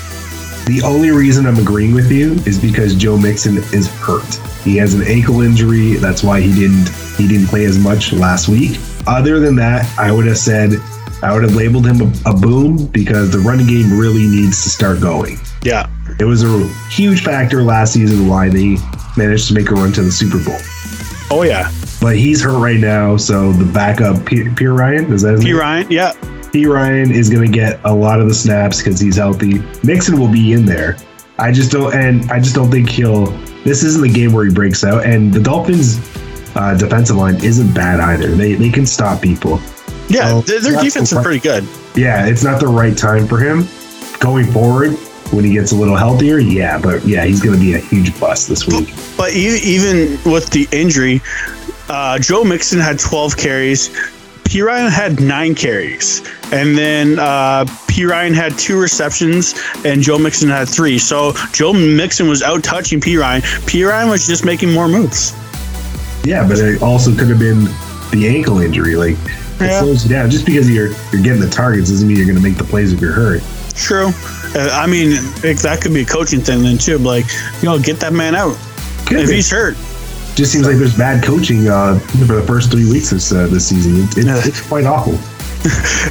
The only reason I'm agreeing with you is because Joe Mixon is hurt. He has an ankle injury. That's why he didn't he didn't play as much last week. Other than that, I would have said I would have labeled him a, a boom because the running game really needs to start going. yeah, It was a huge factor last season why they managed to make a run to the Super Bowl. oh yeah, But he's hurt right now, so the backup P- Pierre Ryan is that his P name? Ryan, yeah, Perine is going to get a lot of the snaps because he's healthy. Mixon will be in there. I just don't, and I just don't think he'll. This isn't the game where he breaks out. And the Dolphins' uh, defensive line isn't bad either. They they can stop people. yeah. Oh, their defense is pretty good. Yeah, it's not the right time for him going forward. When he gets a little healthier, yeah, but yeah, he's going to be a huge bust this week. But e- even with the injury, uh, Joe Mixon had 12 carries. Perine had nine carries. And then uh, Perine had two receptions, and Joe Mixon had three. So Joe Mixon was out touching Perine. P. Ryan was just making more moves. Yeah, but it also could have been the ankle injury. Like it Yeah. slows you down. Just because you're you're getting the targets doesn't mean you're going to make the plays if you're hurt. True. Uh, I mean, it, that could be a coaching thing then, too. Like, you know, get that man out. Could If be. he's hurt. Just seems like there's bad coaching uh, for the first three weeks this uh, this season. It, it, Yeah. It's quite awful.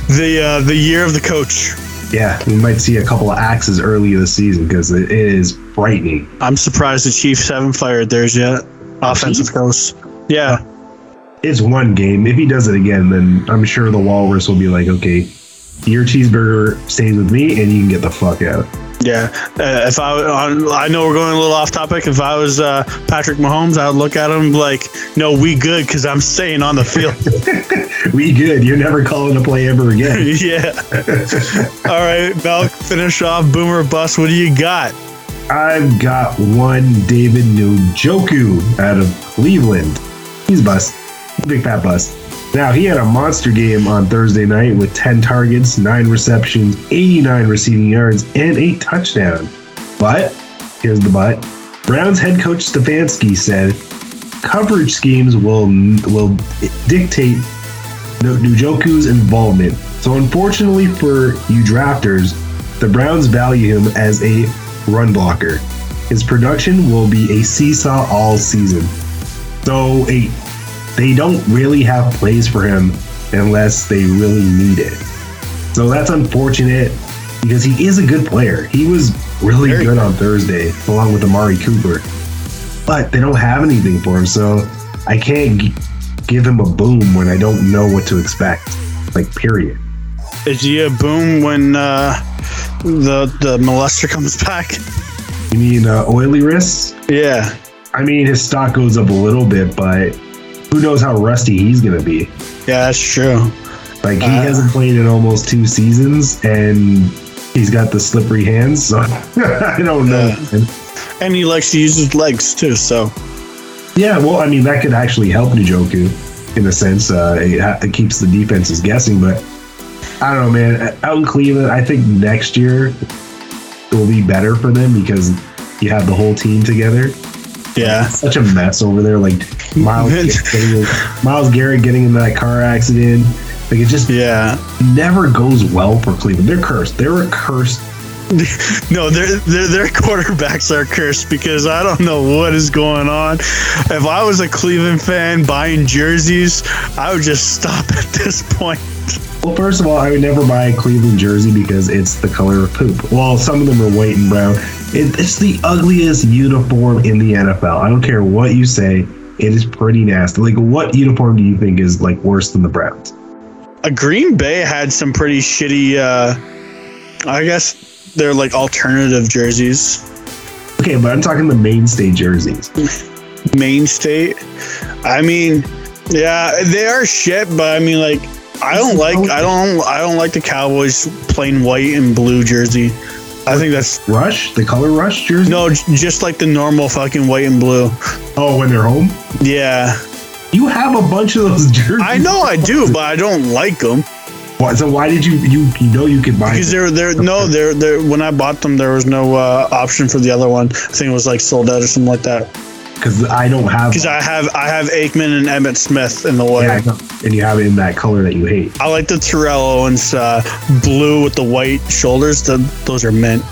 The uh, the year of the coach. Yeah, we might see a couple of axes early this season because it is frightening. I'm surprised the Chiefs haven't fired theirs yet. Offensive coach. Yeah. It's one game. If he does it again, then I'm sure the Walrus will be like, okay, your cheeseburger stays with me, and you can get the fuck out. Yeah, uh, if I on, I know we're going a little off topic. If I was uh, Patrick Mahomes, I would look at him like, "No, we good because I'm staying on the field." We good. You're never calling a play ever again. yeah. All right, Mel, finish off Boomer Bust. What do you got? I've got one David Njoku out of Cleveland. He's bust. Big fat bust. Now, he had a monster game on Thursday night with 10 targets, 9 receptions, 89 receiving yards, and a touchdown. But, here's the but Browns head coach Stefanski said coverage schemes will, will dictate Njoku's involvement. So, unfortunately for you drafters, the Browns value him as a run blocker. His production will be a seesaw all season. So, a, they don't really have plays for him unless they really need it. So, that's unfortunate because he is a good player. He was really Very good on Thursday, along with Amari Cooper. But they don't have anything for him, so I can't g- give him a boom when I don't know what to expect. Like, period. Is he a boom when uh, the the molester comes back? You mean uh, oily wrists? Yeah. I mean, his stock goes up a little bit, but who knows how rusty he's going to be? Yeah, that's true. Like, he Uh. hasn't played in almost two seasons, and he's got the slippery hands, so I don't know. And he likes to use his legs too. So Yeah, well, I mean, that could actually help Njoku in a sense. Uh, it, ha- it keeps the defenses guessing, but I don't know, man. Out in Cleveland, I think next year will be better for them because you have the whole team together. yeah. Such a mess over there. Like Myles, Garrett getting, Myles Garrett getting in that car accident. Like it just Yeah. never goes well for Cleveland. They're cursed. They're a cursed. No, their their their quarterbacks are cursed because I don't know what is going on. If I was a Cleveland fan buying jerseys, I would just stop at this point. Well, first of all, I would never buy a Cleveland jersey because it's the color of poop. Well, some of them are white and brown. It, it's the ugliest uniform in the NFL. I don't care what you say. It is pretty nasty. Like, what uniform do you think is like worse than the Browns? A Green Bay had some pretty shitty. Uh, I guess they're like alternative jerseys. Okay, but I'm talking the mainstay jerseys. mainstay. I mean, yeah, they are shit, but I mean, like, I don't like I don't I don't like the Cowboys plain white and blue jersey. I think that's Rush, the color rush jersey. no, j- just like the normal fucking white and blue. Oh, when they're home, Yeah, you have a bunch of those jerseys. I know I do, but I don't like them Why- So why did you you you know you could buy? because them? they're they're no they're they're when I bought them there was no uh, option for the other one. I think it was like sold out or something like that. Because I don't have. Because I have I have Aikman and Emmitt Smith in the way. yeah, and you have it in that color that you hate. I like the Terrell Owens uh, blue with the white shoulders. The, those are mint.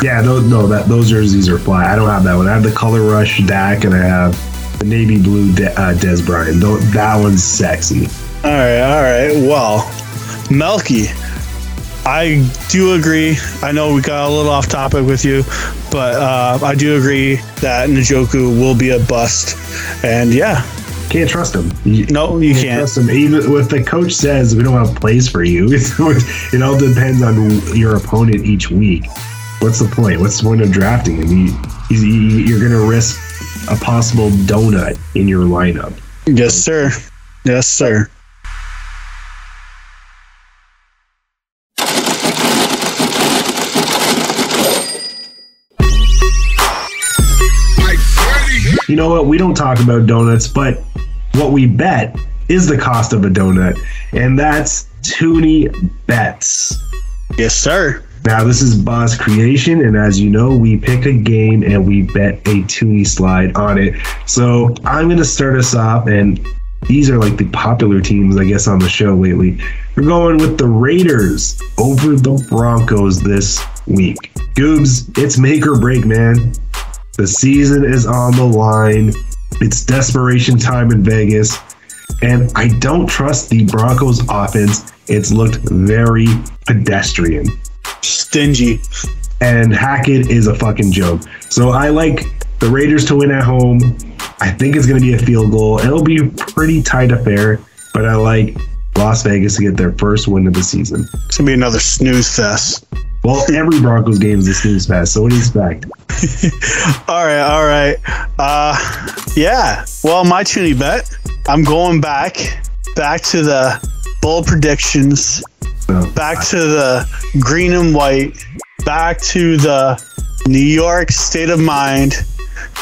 Yeah, those, no, that those jerseys are fly. I don't have that one. I have the color rush Dak, and I have the navy blue De- uh, Dez Bryant. That one's sexy. All right, all right. Well, Melky, I do agree. I know we got a little off topic with you, but uh, I do agree that Njoku will be a bust. And yeah, Can't trust him. You, no, you can't. trust him. Even if the coach says we don't have plays for you, it all depends on your opponent each week. What's the point? What's the point of drafting him? You, you're going to risk a possible donut in your lineup. Yes, sir. Yes, sir. Know what? We don't talk about donuts, but what we bet is the cost of a donut, and that's Toonie Bets. Yes, sir. Now, this is Boss Creation, and as you know, we pick a game and we bet a Toonie slide on it. So I'm going to start us off, and these are like the popular teams, I guess, on the show lately. We're going with the Raiders over the Broncos this week. Goobs, it's make or break, man. The season is on the line. It's desperation time in Vegas. And I don't trust the Broncos offense. It's looked very pedestrian Stingy. and Hackett is a fucking joke. So I like the Raiders to win at home. I think it's going to be a field goal. It'll be a pretty tight affair, but I like Las Vegas to get their first win of the season. It's gonna be another snooze fest. Well, every Broncos game is a snooze fest. So what do you expect? All right, all right. Uh, yeah. Well, my Toonie bet. I'm going back, back to the bold predictions, back to the green and white, back to the New York state of mind.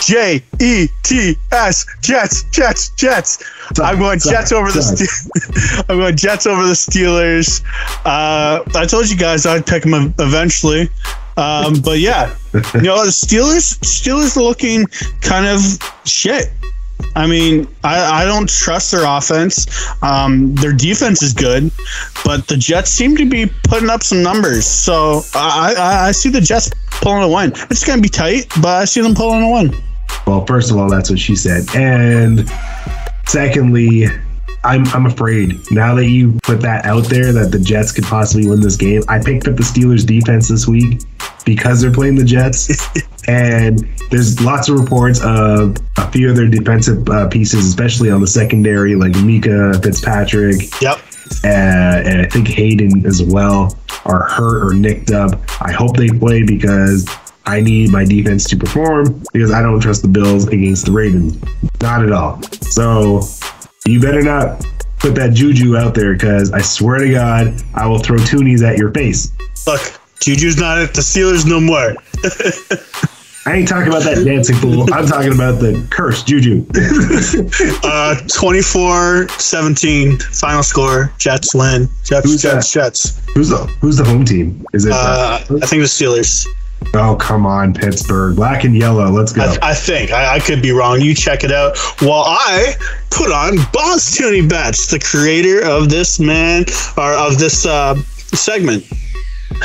J E T S Jets Jets Jets. I'm going Jets over the. Ste- I'm going Jets over the Steelers. Uh, I told you guys I'd pick them eventually, um, but yeah, you know the Steelers. Steelers looking kind of shit. I mean, I, I don't trust their offense. Um, their defense is good, but the Jets seem to be putting up some numbers. So I, I, I see the Jets pulling a win. It's going to be tight, but I see them pulling a win. well, first of all, that's what she said. And secondly, I'm, I'm afraid now that you put that out there that the Jets could possibly win this game. I picked up the Steelers defense this week because they're playing the Jets. and there's lots of reports of a few of their defensive uh, pieces, especially on the secondary, like Minkah Fitzpatrick, Yep. uh, and I think Hayden as well are hurt or nicked up. I hope they play because I need my defense to perform because I don't trust the Bills against the Ravens. Not at all. So you better not put that juju out there because I swear to God, I will throw toonies at your face. Look, Juju's not at the Steelers no more. I ain't talking about that dancing fool. I'm talking about the cursed juju. Uh, 24-17 final score. Jets win. Jets, Who's Jets, Jets. who's the Who's the home team? Is it? Uh, I think the Steelers. Oh come on, Pittsburgh, black and yellow. Let's go. I, I think. I, I could be wrong. You check it out. While I put on Boss Toonie Bets, the creator of this man, or of this uh, segment.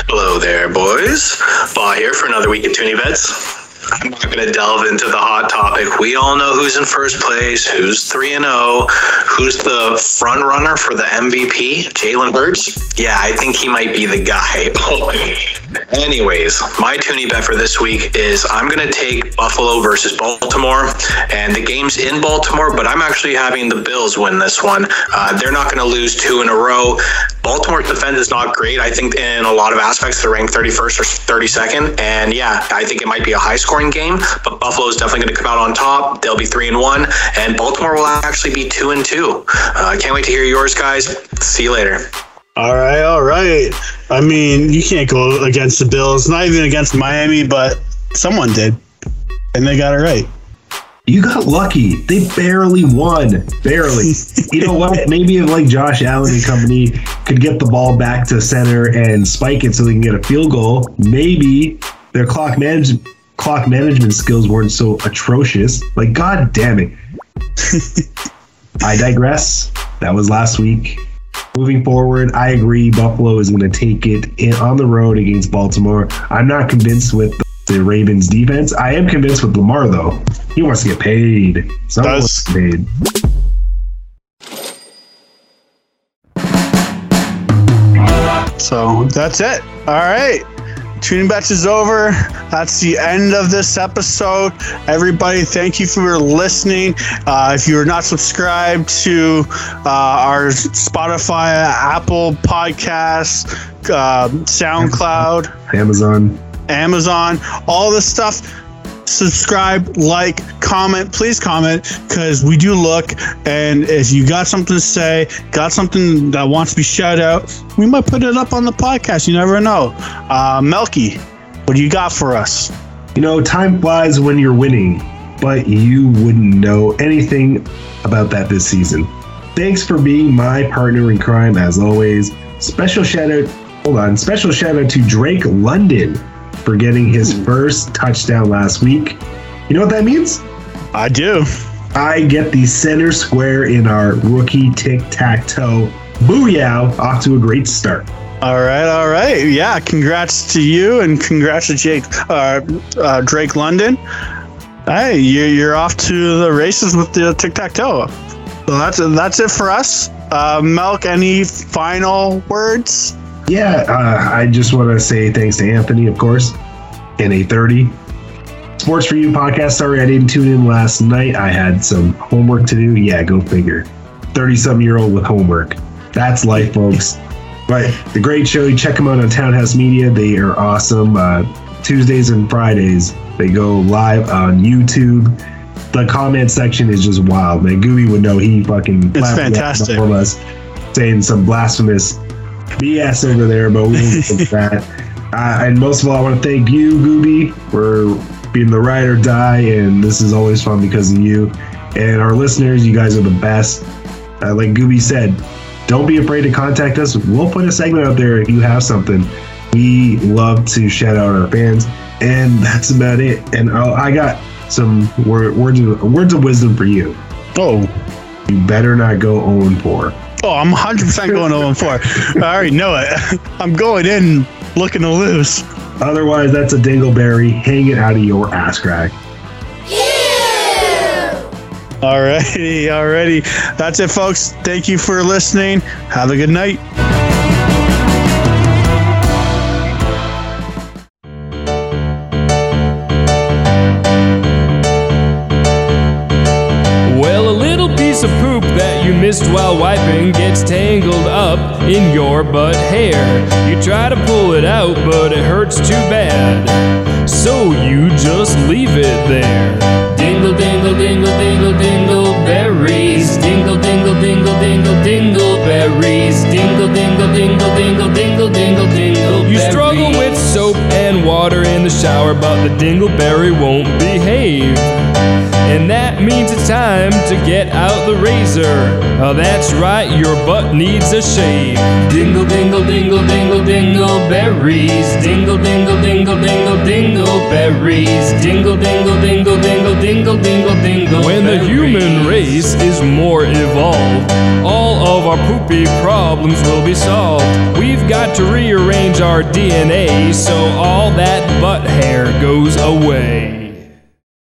Hello there, boys. Ba here for another week of Toonie Bets. I'm not going to delve into the hot topic. We all know who's in first place, who's 3 and 0, who's the front runner for the MVP, Jalen Hurts. Yeah, I think he might be the guy. Anyways, my Toonie bet for this week is I'm going to take Buffalo versus Baltimore, and the game's in Baltimore, but I'm actually having the Bills win this one. Uh, they're not going to lose two in a row. Baltimore's defense is not great. I think in a lot of aspects they're ranked 31st or 32nd, and yeah, I think it might be a high-scoring game. But Buffalo is definitely going to come out on top. They'll be three and one, and Baltimore will actually be two and two. Uh, I can't wait to hear yours, guys. See you later. All right, all right. I mean, you can't go against the Bills, not even against Miami, but someone did. And they got it right. You got lucky. They barely won. Barely. you know what? Maybe if like Josh Allen and company could get the ball back to center and spike it so they can get a field goal, maybe their clock manage- clock management skills weren't so atrocious. Like, god damn it. I digress. That was last week. Moving forward, I agree Buffalo is going to take it in, on the road against Baltimore. I'm not convinced with the Ravens defense. I am convinced with Lamar though. He wants to get paid. Someone wants to get paid. So that's it. All right. Toonie bets is over. That's the end of this episode. Everybody, thank you for listening. Uh, if you are not subscribed to uh, our Spotify, Apple Podcasts, uh, SoundCloud, Amazon. Amazon, all this stuff. Subscribe, like, comment. Please comment because we do look. And if you got something to say, got something that wants to be shout out, we might put it up on the podcast. You never know. Uh, Melky, what do you got for us? You know, time flies when you're winning, but you wouldn't know anything about that this season. Thanks for being my partner in crime as always. Special shout out, hold on, special shout out to Drake London for getting his first touchdown last week. You know what that means? I do. I get the center square in our rookie tic tac toe. Booyah! Off to a great start. All right, all right. Yeah, congrats to you and congrats to Jake, uh, uh, Drake London. Hey, you, you're off to the races with the tic tac toe. So that's that's it for us. Uh, Melk, any final words? Yeah, uh, I just want to say thanks to Anthony, of course, and A30. Sports for You podcast. Sorry I didn't tune in last night. I had some homework to do. Yeah, go figure. 30 some year old with homework. That's life, folks. But the great show, you check them out on Townhouse Media. They are awesome. Uh, Tuesdays and Fridays, they go live on YouTube. The comment section is just wild, man. Gooey would know he fucking It's fantastic. from us saying some blasphemous BS over there, but we won't get that. Uh, and most of all, I want to thank you, Gooby, for being the ride or die. And this is always fun because of you. And our listeners, you guys are the best. Uh, like Gooby said, don't be afraid to contact us. We'll put a segment out there if you have something. We love to shout out our fans. And that's about it. And oh, I got some word, words, of, words of wisdom for you. Oh, You better not go 0 4. Oh, I'm 100 percent going 0 4. I already know it. I'm going in looking to lose. Otherwise, that's a dingleberry. Hang it out of your ass crack. Alrighty, alrighty. That's it, folks. Thank you for listening. Have a good night. Well, a little piece of poop that you missed while in your butt hair. You try to pull it out, but it hurts too bad. So you just leave it there. Dingle, dingle, dingle, dingle, dingle berries. Dingle, dingle, dingle, dingle, dingle berries. Dingle, dingle, dingle, dingle, dingle, dingle, dingle. You struggle with soap and water in the shower, but the dingleberry won't behave. And that means it's time to get out the razor. Oh, that's right, your butt needs a shave. Dingle, dingle, dingle, dingle, dingle berries. Dingle, dingle, dingle, dingle, dingle berries. Dingle, dingle, dingle, dingle, dingle, dingle, dingle. When the human race is more evolved, all of our poopy problems will be solved. We've got to rearrange our DNA so all that butt hair goes away.